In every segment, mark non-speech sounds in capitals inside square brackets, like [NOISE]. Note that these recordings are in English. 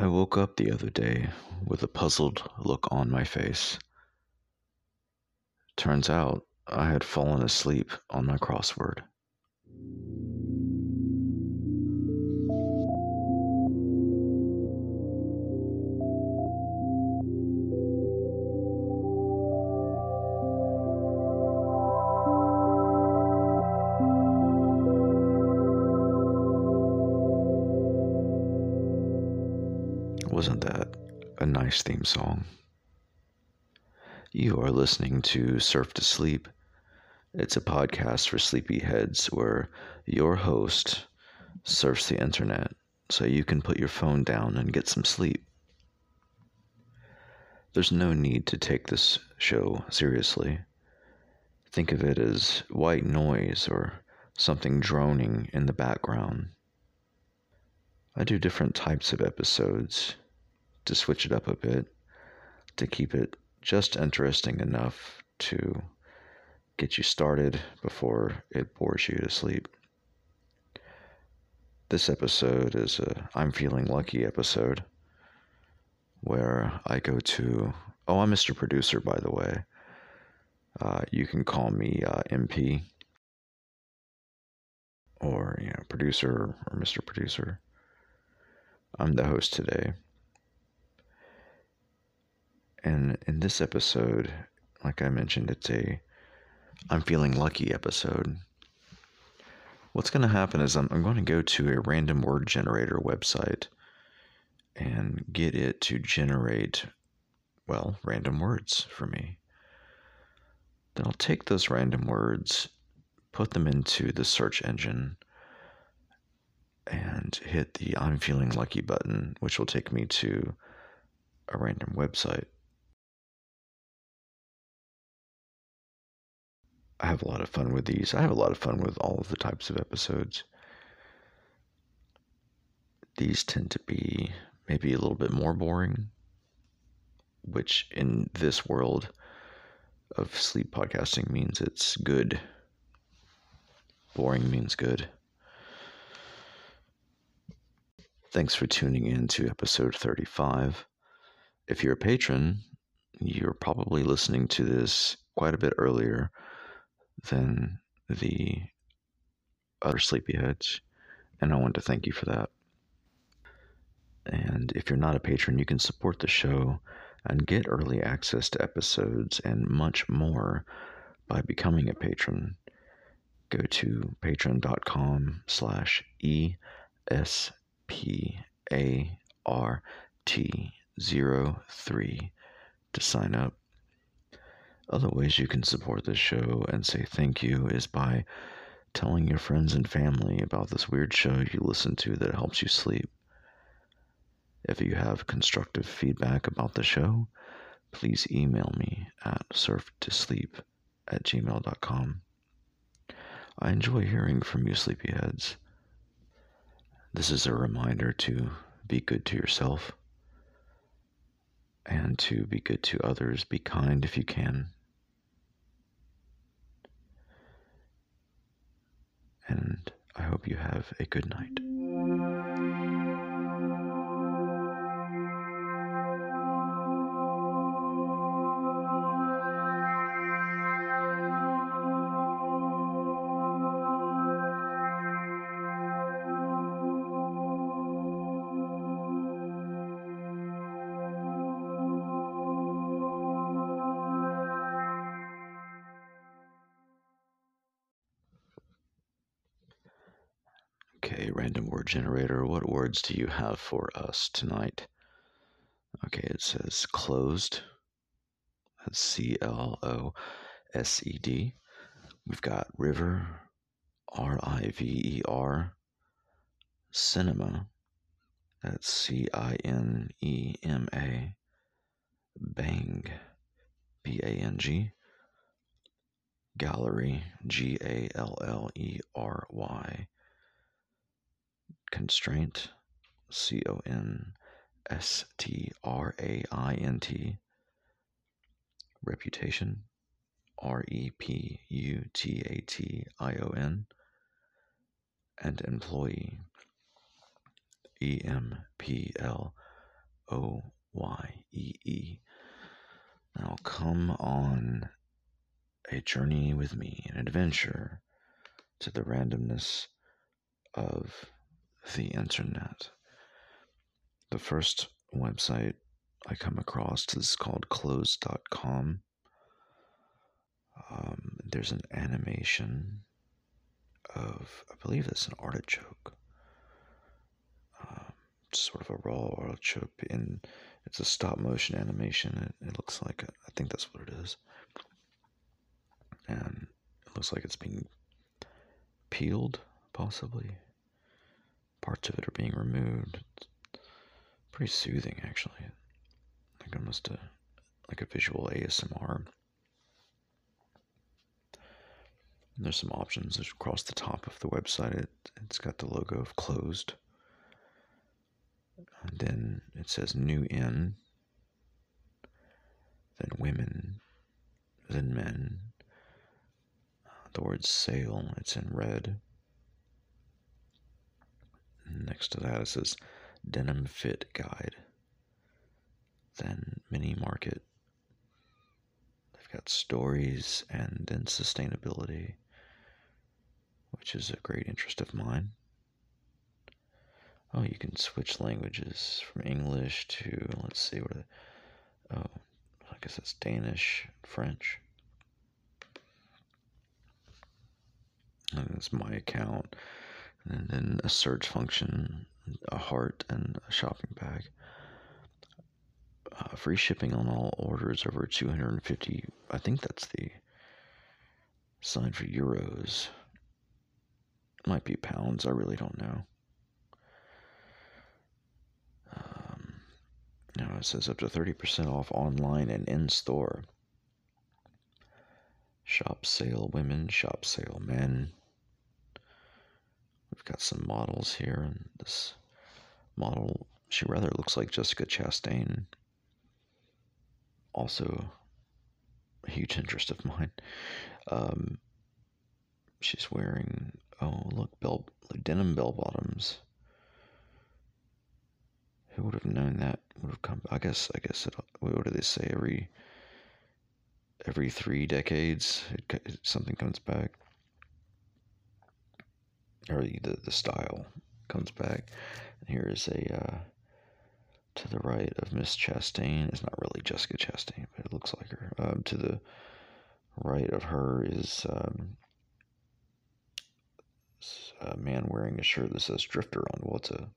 I woke up the other day with a puzzled look on my face. Turns out I had fallen asleep on my crossword. Theme song? You are listening to Surf to Sleep. It's a podcast for sleepy heads where your host surfs the internet so you can put your phone down and get some sleep. There's no need to take this show seriously. Think of it as white noise or something droning in the background. I do different types of episodes to switch it up a bit, to keep it just interesting enough to get you started before it bores you to sleep. This episode is a I'm feeling lucky episode where I go to oh I'm Mr. Producer by the way. Uh, you can call me uh, MP or you know producer or Mr. Producer. I'm the host today. And in this episode, like I mentioned, it's a I'm feeling lucky episode. What's going to happen is I'm, I'm going to go to a random word generator website and get it to generate, well, random words for me. Then I'll take those random words, put them into the search engine, and hit the I'm feeling lucky button, which will take me to a random website. I have a lot of fun with these. I have a lot of fun with all of the types of episodes. These tend to be maybe a little bit more boring, which in this world of sleep podcasting means it's good. Boring means good. Thanks for tuning in to episode 35. If you're a patron, you're probably listening to this quite a bit earlier than the other sleepyheads, and I want to thank you for that. And if you're not a patron, you can support the show and get early access to episodes and much more by becoming a patron. Go to patreon.com slash ESPART03 to sign up. Other ways you can support this show and say thank you is by telling your friends and family about this weird show you listen to that helps you sleep. If you have constructive feedback about the show, please email me at surftosleep at gmail.com. I enjoy hearing from you, sleepyheads. This is a reminder to be good to yourself and to be good to others. Be kind if you can. And I hope you have a good night. Words do you have for us tonight? Okay, it says closed. That's C L O S E D. We've got river, R I V E R. Cinema, that's C I N E M A. Bang, B A N G. Gallery, G A L L E R Y constraint, C O N S T R A I N T, reputation, R E P U T A T I O N, and employee, E M P L O Y E E. Now come on a journey with me, an adventure to the randomness of the internet. The first website I come across is called close.com. Um, there's an animation of, I believe that's an artichoke. Um, sort of a raw artichoke, and it's a stop motion animation. It, it looks like, I think that's what it is. And it looks like it's being peeled, possibly. Parts of it are being removed. It's pretty soothing, actually. Like almost a like a visual ASMR. And there's some options across the top of the website. It, it's got the logo of closed. And then it says new in, then women, then men. Uh, the word sale, it's in red. next to that, it says denim fit guide. Then mini market. They've got stories and then sustainability which is a great interest of mine. Oh, you can switch languages from English to, let's see, what, oh, I guess that's Danish, French. And it's my account. And then a search function, a heart, and a shopping bag. Uh, free shipping on all orders over 250. I think that's the sign for euros. Might be pounds, I really don't know. Um, now it says up to 30% off online and in store. Shop sale women, shop sale men. We've got some models here, and this model, she rather looks like Jessica Chastain. Also, a huge interest of mine. Um, she's wearing Oh, look, bell, denim bell bottoms. Who would have known that would have come? I guess. I guess. It, what do they say? Every every three decades, it, something comes back, or the the style comes back. And here is a uh, to the right of Miss Chastain. It's not really Jessica Chastain, but it looks like her. Um, to the right of her is um, a man wearing a shirt that says Drifter on. Well, it's a,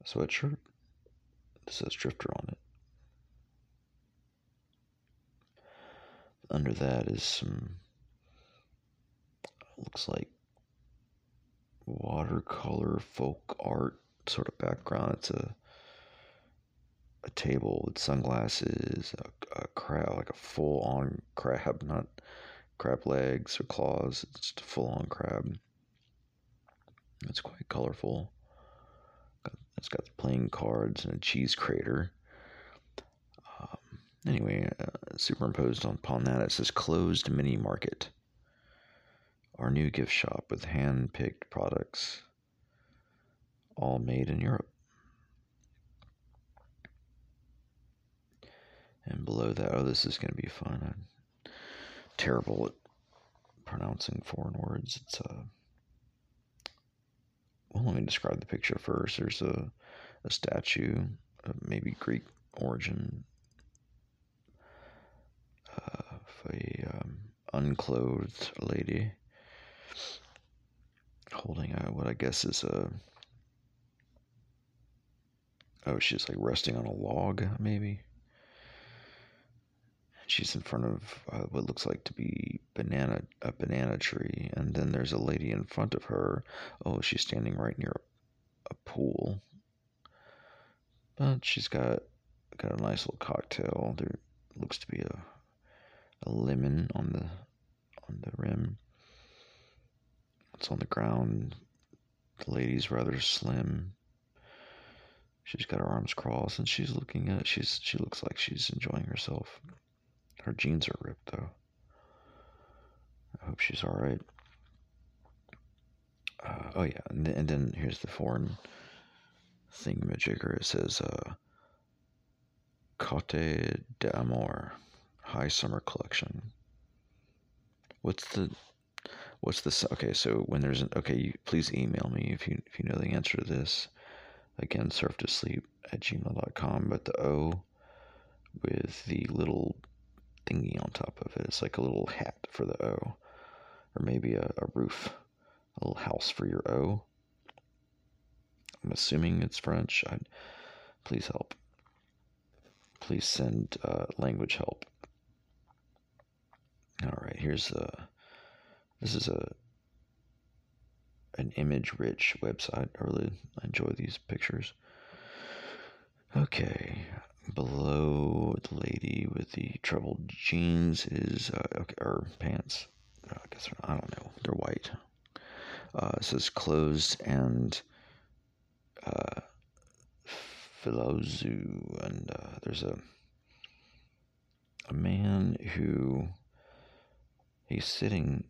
a sweatshirt that says Drifter on it. Under that is some, looks like watercolor folk art sort of background. It's a a table with sunglasses, a, a crab, like a full on crab, [LAUGHS] not crab legs or claws. It's just a full on crab. It's quite colorful. It's got playing cards and a cheese crater. Um, anyway, uh, superimposed upon that, it says closed mini market. Our new gift shop with hand picked products, all made in Europe. And below that, oh, this is going to be fun. I'm terrible at pronouncing foreign words. It's a. Uh, well, let me describe the picture first. There's a, a statue of maybe Greek origin of a um, unclothed lady holding a, what I guess is a. Oh, she's like resting on a log, maybe. She's in front of uh, what looks like to be banana a banana tree, and then there's a lady in front of her. Oh, she's standing right near a, a pool, but she's got got a nice little cocktail. There looks to be a a lemon on the on the rim. It's on the ground. The lady's rather slim. She's got her arms crossed and she's looking at she's she looks like she's enjoying herself. Her jeans are ripped though. I hope she's all right. Uh, oh yeah, and then, and then, here's the foreign thingamajigger. It says uh, Cote d'Amour High Summer Collection. What's the what's this? okay? So when there's an okay, you, please email me if you if you know the answer to this. Again, surf to sleep at gmail.com. But the O with the little thingy on top of it, it's like a little hat for the O, or maybe a, a roof, a little house for your O. I'm assuming it's French. I'd, please help. Please send uh, language help. All right, here's the. This is a an image-rich website. I really enjoy these pictures. Okay, below the lady with the troubled jeans is uh, okay, or pants. I guess I don't know. They're white. Uh, it says closed and uh, Philozu, and uh, there's a a man who he's sitting.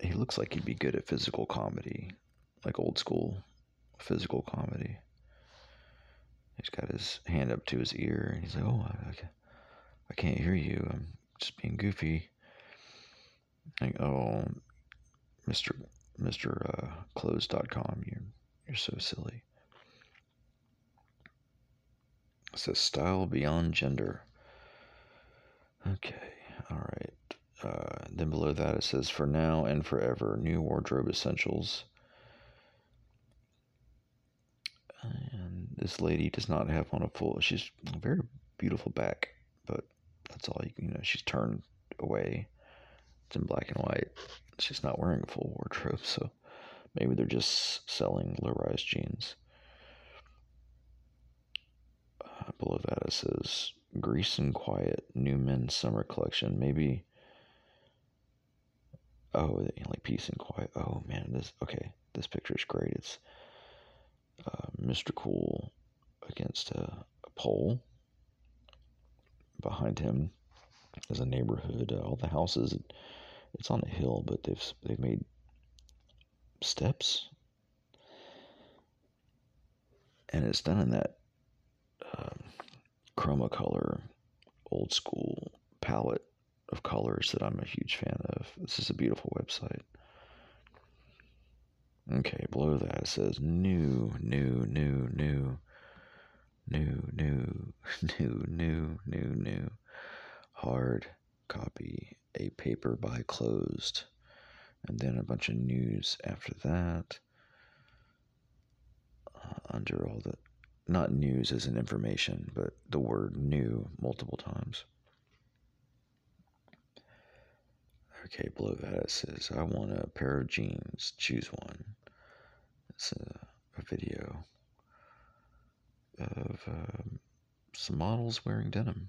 He looks like he'd be good at physical comedy, like old school physical comedy. He's got his hand up to his ear, and he's like, "Oh, I, I can't hear you. I'm just being goofy." Like, "Oh, Mister Mister uh, Clothes.com, you're you're so silly." It says style beyond gender. Okay, all right. Uh, then below that it says for now and forever new wardrobe essentials. And this lady does not have on a full. She's a very beautiful back, but that's all you you know. She's turned away. It's in black and white. She's not wearing a full wardrobe, so maybe they're just selling low-rise jeans. Uh, below that it says Grease and Quiet New Men's Summer Collection. Maybe. Oh, like peace and quiet. Oh man, this okay. This picture is great. It's uh, Mr. Cool against a, a, pole. Behind him is a neighborhood. Uh, all the houses. It's on a hill, but they've they've made steps, and it's done in that um, chroma color, old school palette of colors that I'm a huge fan of. This is a beautiful website. Okay, below that it says new, new, new, new, new, new, [LAUGHS] new, new, new, new, hard copy, a paper by closed, and then a bunch of news after that. Uh, under all the not news as an information, but the word new multiple times. Okay, below that it says, I want a pair of jeans, choose one. It's a, a video of um, some models wearing denim.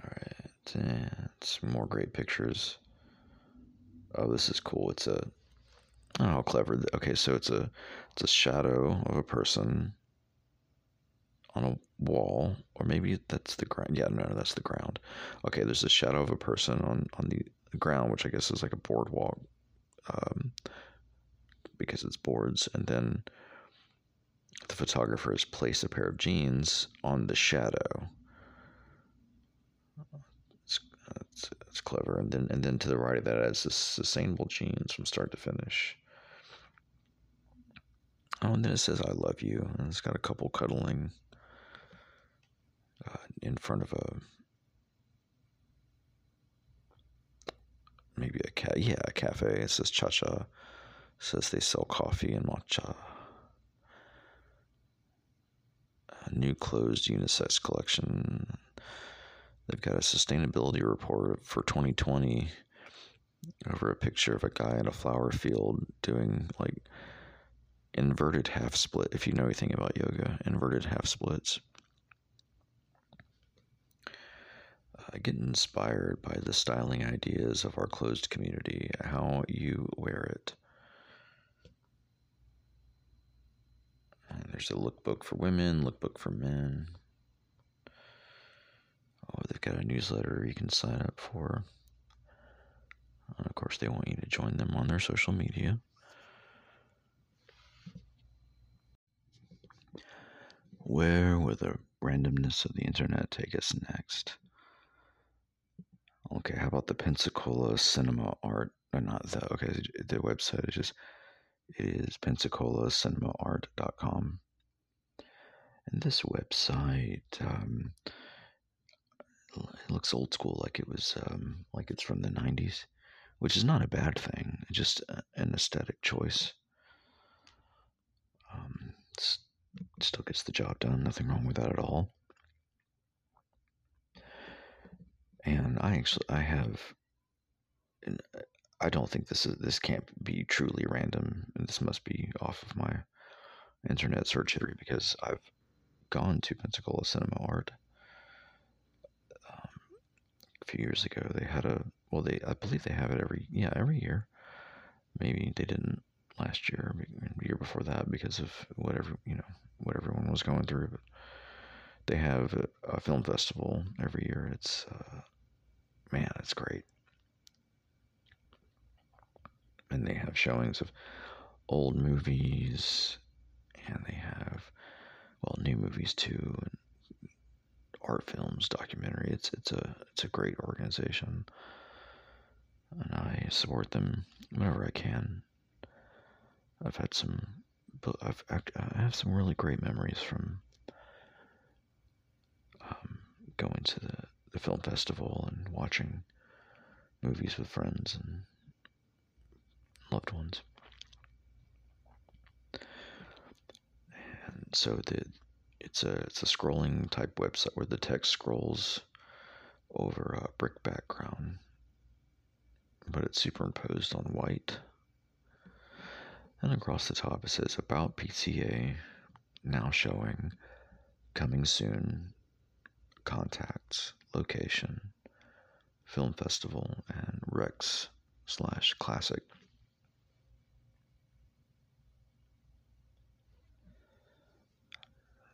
Alright, and some more great pictures. Oh, this is cool. It's a Oh, clever! Okay, so it's a it's a shadow of a person on a wall, or maybe that's the ground. Yeah, no, no, that's the ground. Okay, there's a shadow of a person on on the ground, which I guess is like a boardwalk, um, because it's boards, and then the photographer has placed a pair of jeans on the shadow. It's, it's, it's clever, and then and then to the right of that is this sustainable jeans from start to finish. Oh, and then it says, I love you. And it's got a couple cuddling in front of a. Maybe a cat. Yeah, a cafe. It says Cha Cha. Says they sell coffee and matcha. A new closed unisex collection. They've got a sustainability report for 2020 over a picture of a guy in a flower field doing like inverted half split, if you know anything about yoga, inverted half splits. get inspired by the styling ideas of our closed community, how you wear it. And there's a lookbook for women, lookbook for men. Oh, they've got a newsletter you can sign up for. And of course, they want you to join them on their social media. Where will the randomness of the internet take us next? Okay, how about the Pensacola Cinema Art? Not the okay, the website is just it is pensacolacinemaart.com. And this website, um, it looks old school, like it was, um, like it's from the '90s, which is not a bad thing. It's Just an aesthetic choice. Um, still gets the job done. Nothing wrong with that at all. And I actually, I have, I don't think this is this can't be truly random. This must be off of my internet search history because I've gone to Pensacola Cinema Art um, a few years ago. They had a well, they I believe they have it every yeah every year. Maybe they didn't last year, year before that, because of whatever you know what everyone was going through. But they have a, a film festival every year. It's uh, man, it's great. And they have showings of old movies and they have well new movies too and art films documentary. It's it's a it's a great organization and I support them whenever I can. I've had some I've I have some really great memories from um, going to the, the film festival and watching movies with friends and loved ones. And so the it's a it's a scrolling type website where the text scrolls over a brick background, but it's superimposed on white. And across the top it says about PCA, now showing, coming soon, contacts, location, film festival, and Rex slash classic.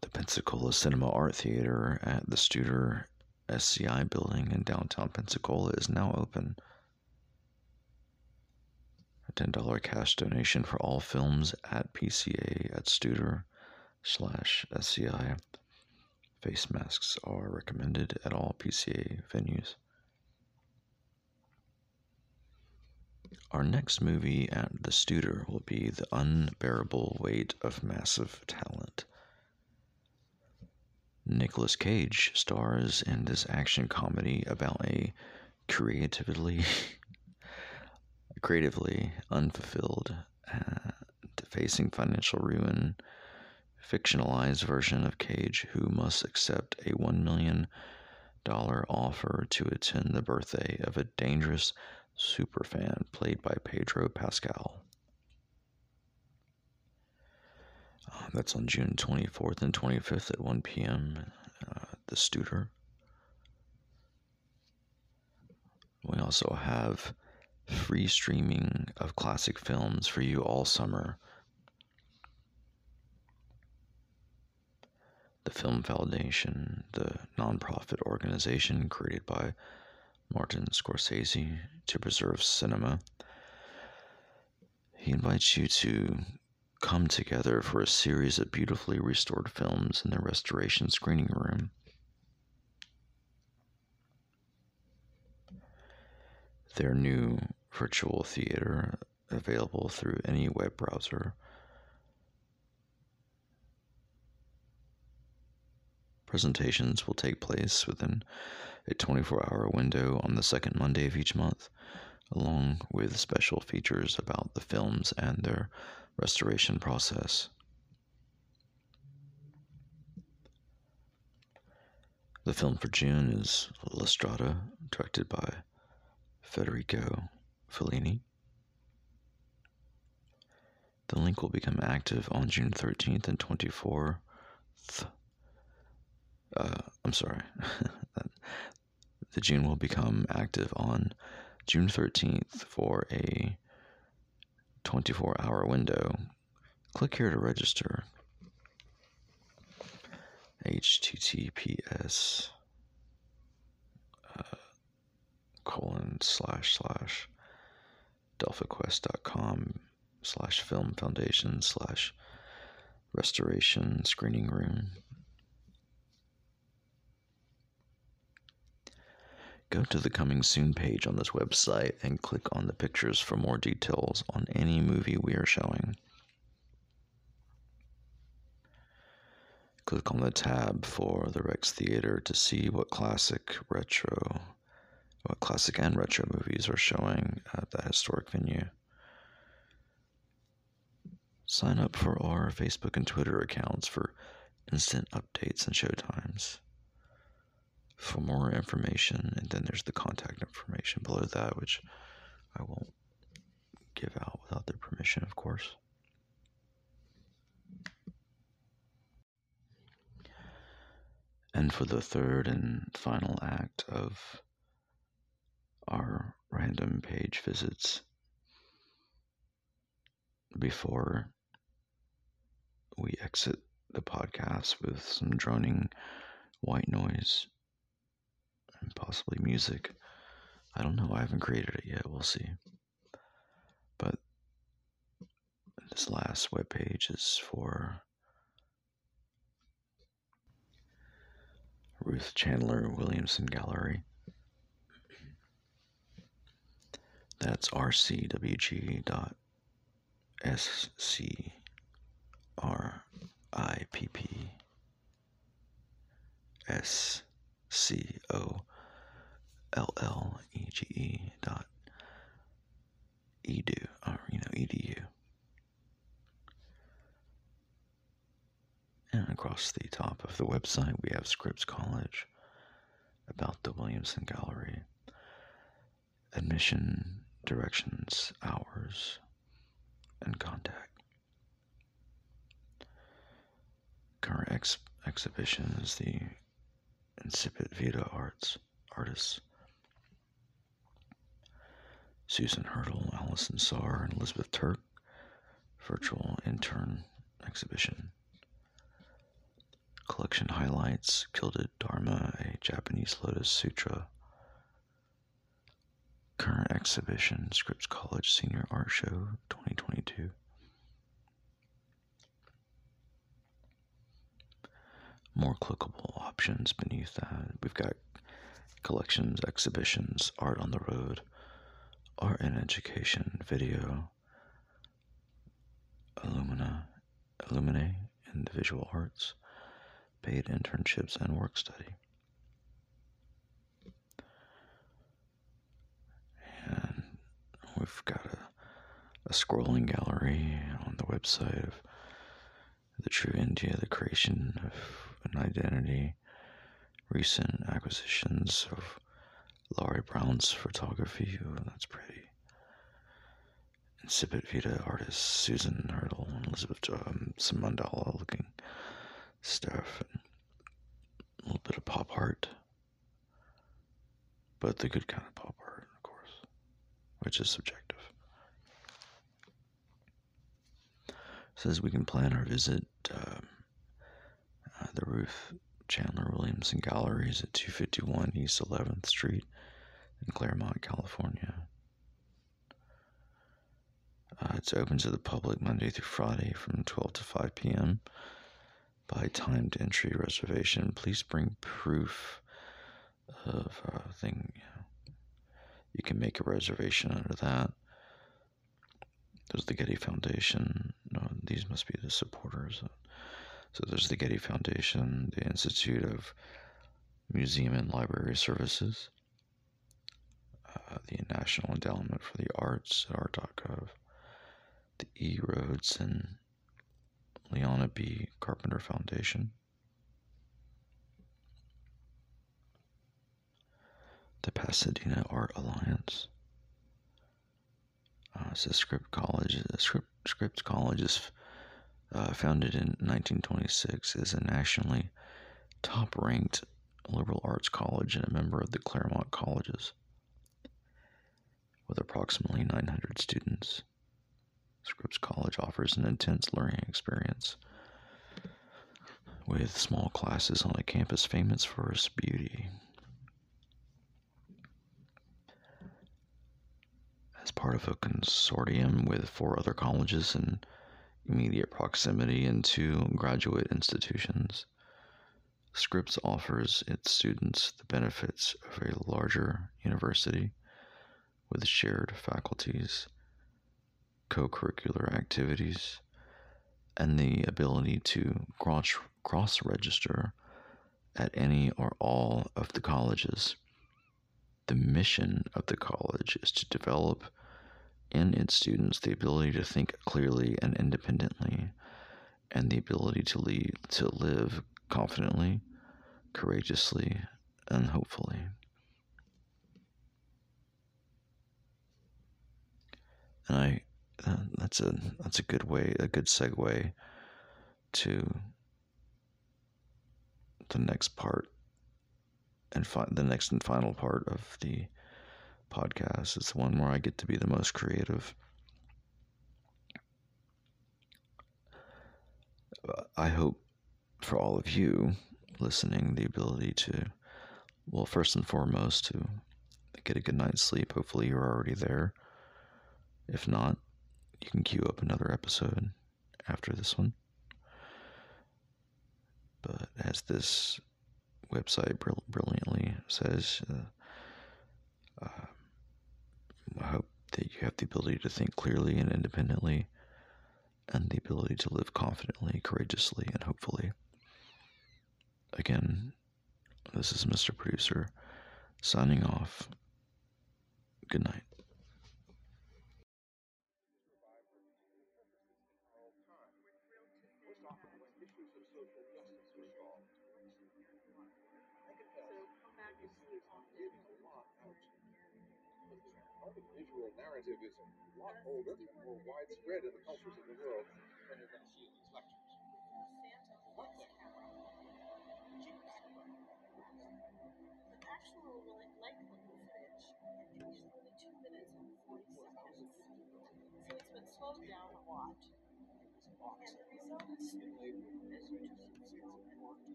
The Pensacola Cinema Art Theater at the Studer SCI building in downtown Pensacola is now open. A $10 cash donation for all films at PCA at Studer slash SCI. Face masks are recommended at all PCA venues. Our next movie at the Studer will be The Unbearable Weight of Massive Talent. Nicolas Cage stars in this action comedy about a creatively [LAUGHS] creatively unfulfilled uh, facing financial ruin fictionalized version of Cage who must accept a 1 million dollar offer to attend the birthday of a dangerous superfan played by Pedro Pascal. Uh, that's on June 24th and 25th at 1 p.m. Uh, the Studer. We also have free streaming of classic films for you all summer. The Film Foundation, the nonprofit organization created by Martin Scorsese to preserve cinema, he invites you to come together for a series of beautifully restored films in the restoration screening room. Their new virtual theater available through any web browser. Presentations will take place within a 24 hour window on the second Monday of each month, along with special features about the films and their restoration process. The film for June is La Strada, directed by Federico Fellini. The link will become active on June 13th and 24th. Uh, I'm sorry. [LAUGHS] the June will become active on June 13th for a 24 hour window. Click here to register. HTTPS uh, colon slash slash delphaquest.com slash film foundation slash restoration screening room Go to the Coming Soon page on this website and click on the pictures for more details on any movie we are showing. Click on the tab for the Rex Theater to see what classic, retro, what classic and retro movies are showing at that historic venue. Sign up for our Facebook and Twitter accounts for instant updates and showtimes. For more information, and then there's the contact information below that, which I won't give out without their permission, of course. And for the third and final act of our random page visits, before we exit the podcast with some droning white noise possibly music. I don't know. I haven't created it yet. We'll see. But this last web page is for Ruth Chandler Williamson Gallery. That's rcwg dot S C R I P P S C O L L E G E dot edu or you know edu. And across the top of the website we have Scripps College about the Williamson Gallery, admission, directions, hours, and contact. Current ex- exhibition is the Incipit Vita Arts artists. Susan Hertel, Alison Saar, and Elizabeth Turk virtual intern exhibition. Collection highlights Gilded Dharma, a Japanese Lotus Sutra. Current exhibition Scripps College Senior Art Show 2022. More clickable options beneath that. We've got collections, exhibitions, art on the road, art and education, video, Illumina, Illuminate in the visual arts, paid internships, and work study. And we've got a, a scrolling gallery on the website of the true India, the creation of an identity, recent acquisitions of Laurie Brown's photography. Ooh, that's pretty. Incipit Vita artists Susan Hertel and Elizabeth, um, some mandala looking stuff, and a little bit of pop art. But the good kind of pop art, of course, which is subjective. Says we can plan our visit. Um, uh, the Ruth Chandler Williamson Galleries at 251 East 11th Street in Claremont, California. Uh, it's open to the public Monday through Friday from 12 to 5 p.m. By timed entry reservation, please bring proof of uh, thing. You, know. you can make a reservation under that. There's the Getty Foundation. No, these must be the supporters. So there's the Getty Foundation, the Institute of Museum and Library Services, uh, the National Endowment for the Arts at art.gov, the E. Rhodes and Leona B. Carpenter Foundation, the Pasadena Art Alliance. Uh, Scripps College. Scripps, Scripps College is uh, founded in 1926, is a nationally top ranked liberal arts college and a member of the Claremont Colleges. With approximately 900 students, Scripps College offers an intense learning experience with small classes on a campus famous for its beauty. As part of a consortium with four other colleges in immediate proximity and two graduate institutions. Scripps offers its students the benefits of a larger university with shared faculties, co curricular activities, and the ability to cross register at any or all of the colleges. The mission of the college is to develop in its students the ability to think clearly and independently, and the ability to lead, to live confidently, courageously, and hopefully. And I, that's a that's a good way, a good segue to the next part and fi- the next and final part of the podcast. It's the one where I get to be the most creative. I hope for all of you listening the ability to, well, first and foremost, to get a good night's sleep. Hopefully, you're already there. If not, you can queue up another episode after this one. But as this website brilliantly says, uh, uh, I hope that you have the ability to think clearly and independently, and the ability to live confidently, courageously, and hopefully. Again, this is Mr. Producer signing off. Good night. Widespread in the cultures of the world than you're going to see in these lectures. The actual length of the footage is only 2 minutes and 40 seconds. So it's been slowed down a lot. And the result is, you.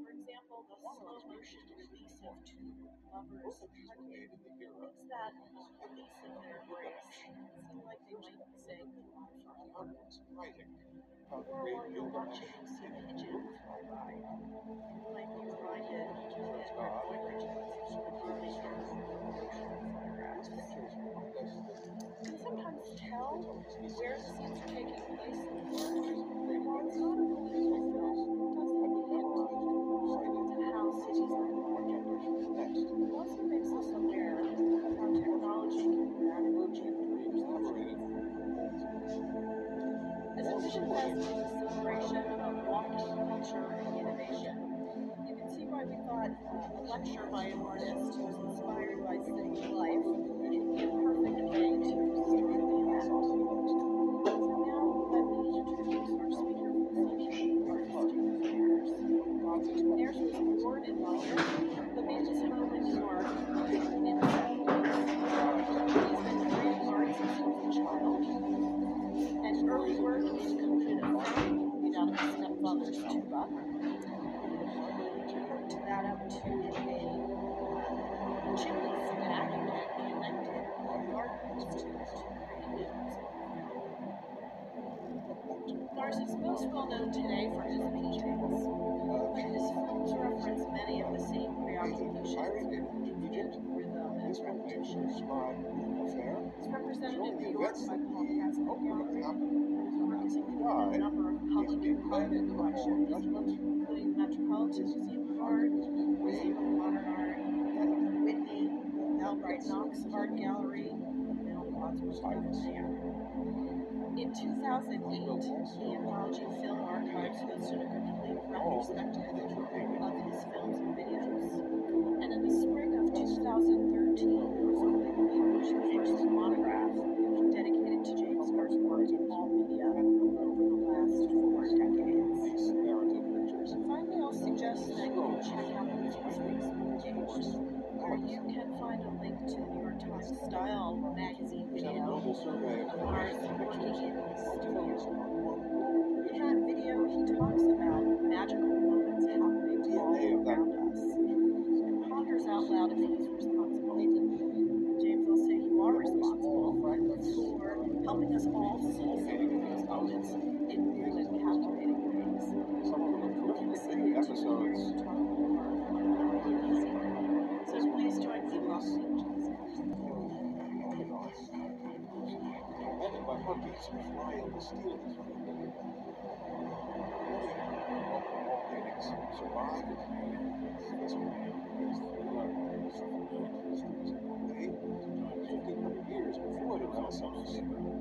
For example, the slow motion release of two lovers makes that release of their embrace seem like they might be saying goodbye forever. Or while you're watching some pigeons fly by, you might be reminded of the vibrations of curly hair can sometimes tell where the scenes are taking place in the world, while it's not a As a vision a celebration of walking culture and innovation, you can see why we thought uh, a lecture by an artist who was inspired by city life known today for his paintings, but his films reference many of the same preoccupations rhythm and repetition. It's represented in New York by Paul Castle Gallery, whose work is included in a number of public and private collections, including the Metropolitan Museum of Art, Museum of Modern Art, Whitney, Albright Knox Art Gallery, and Wadsworth Museum. In 2008, the Anthology Film Archives hosted a complete retrospective of his films and videos. And in the spring of 2013, Rosalie published the helping us all see some of those moments in really ways. Some of them are episodes. So please join me in Commanded by Hercules, who fly and will steal his Survive the community. They, 50 years before the Renaissance,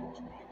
relationship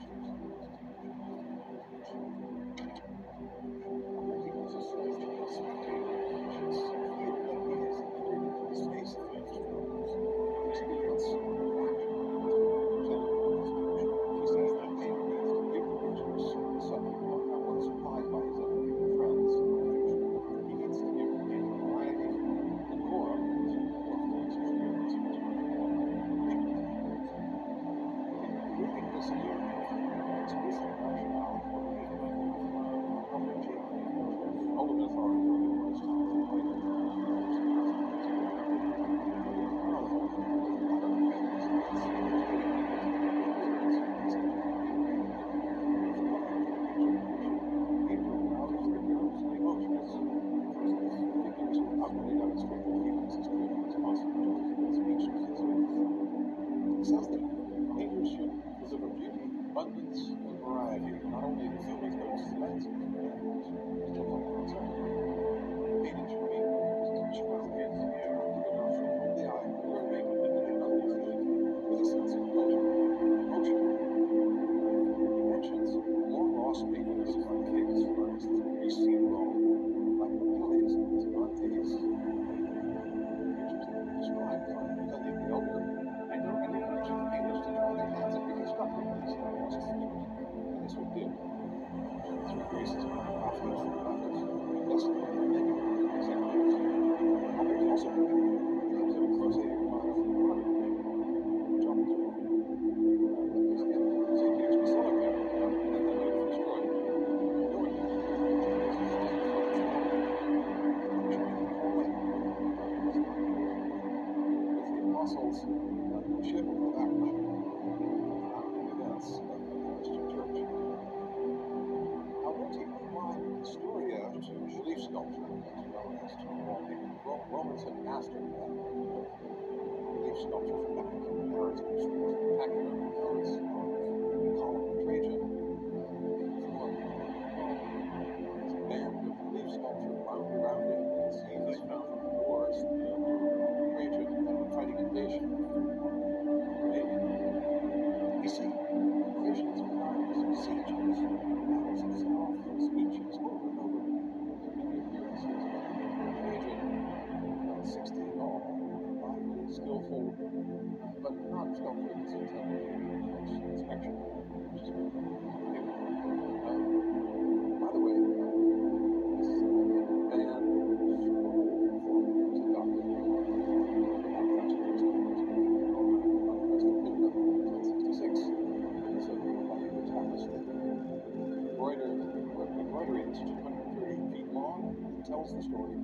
success story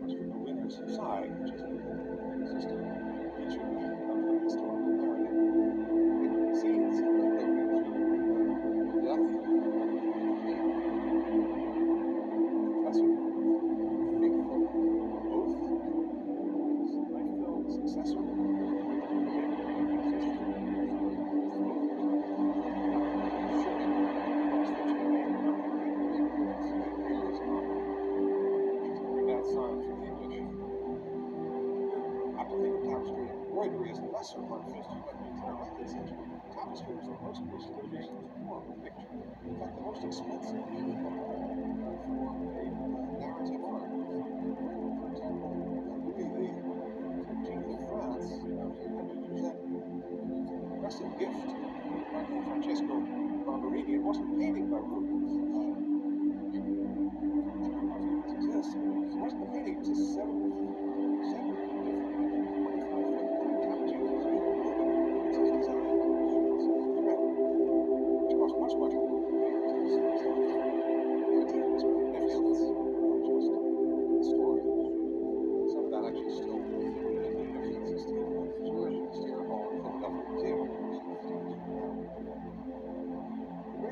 must be the winner's side, which is the system.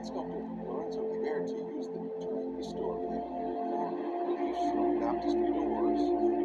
sculptor Lorenzo Ghiberti used the term historically. Informed beliefs from Baptist doors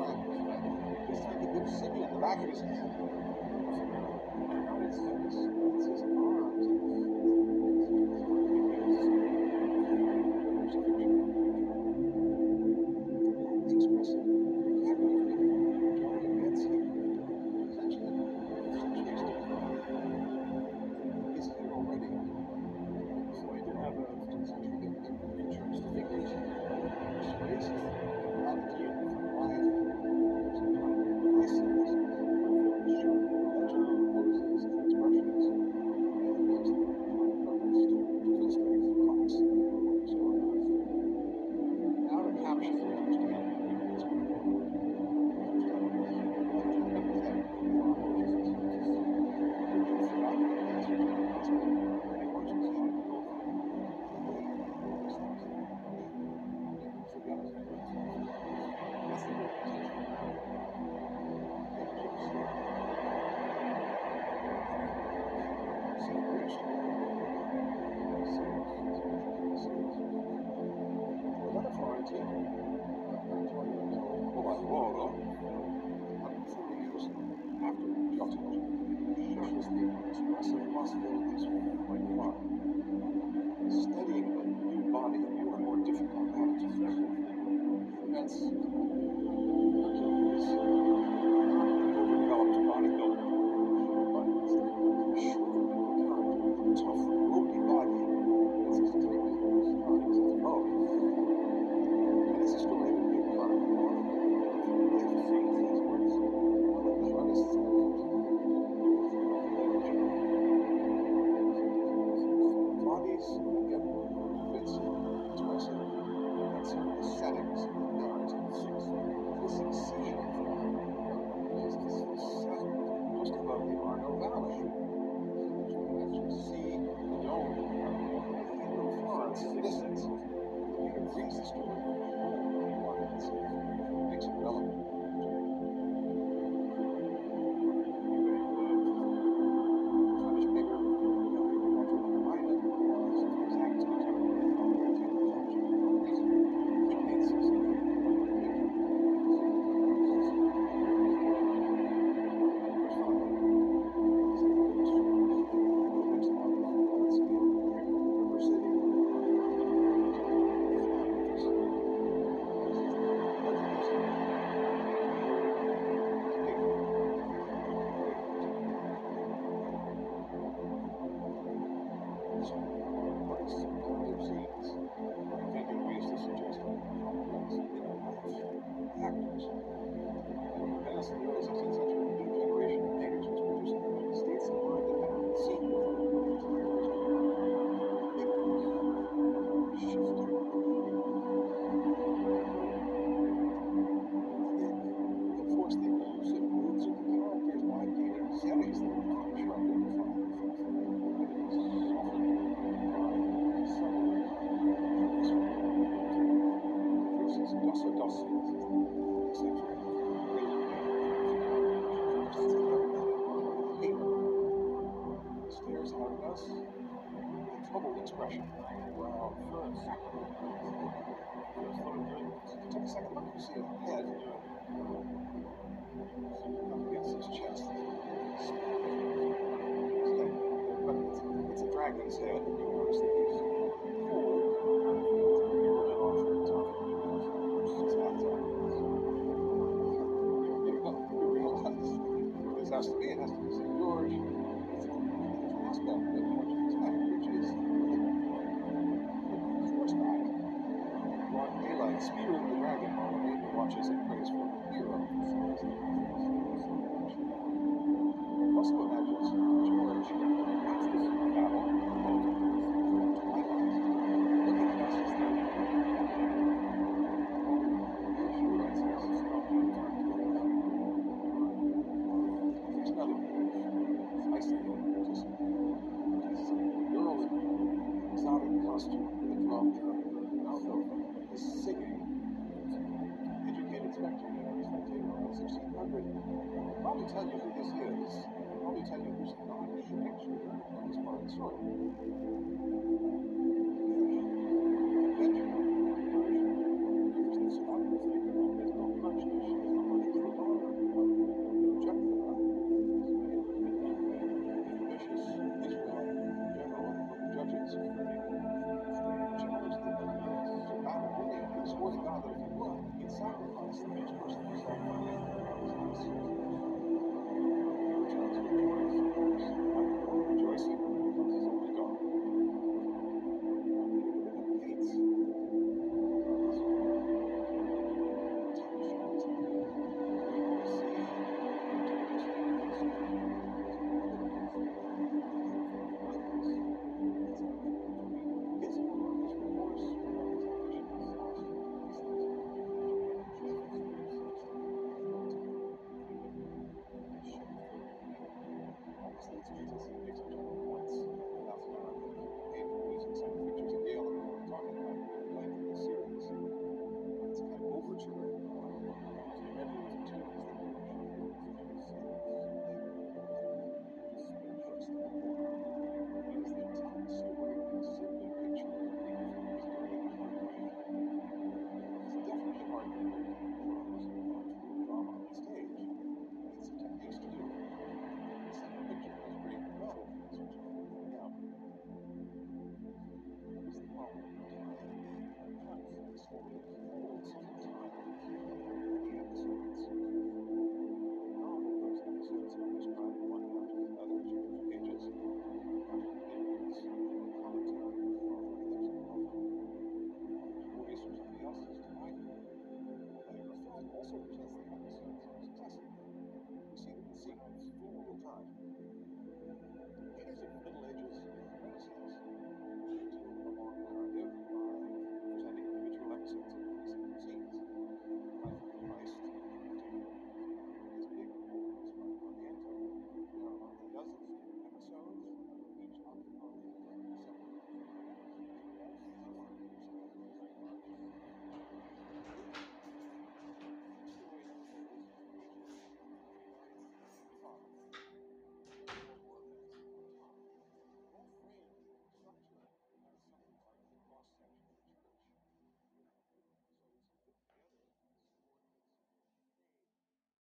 He's like a good city in the back of his hand.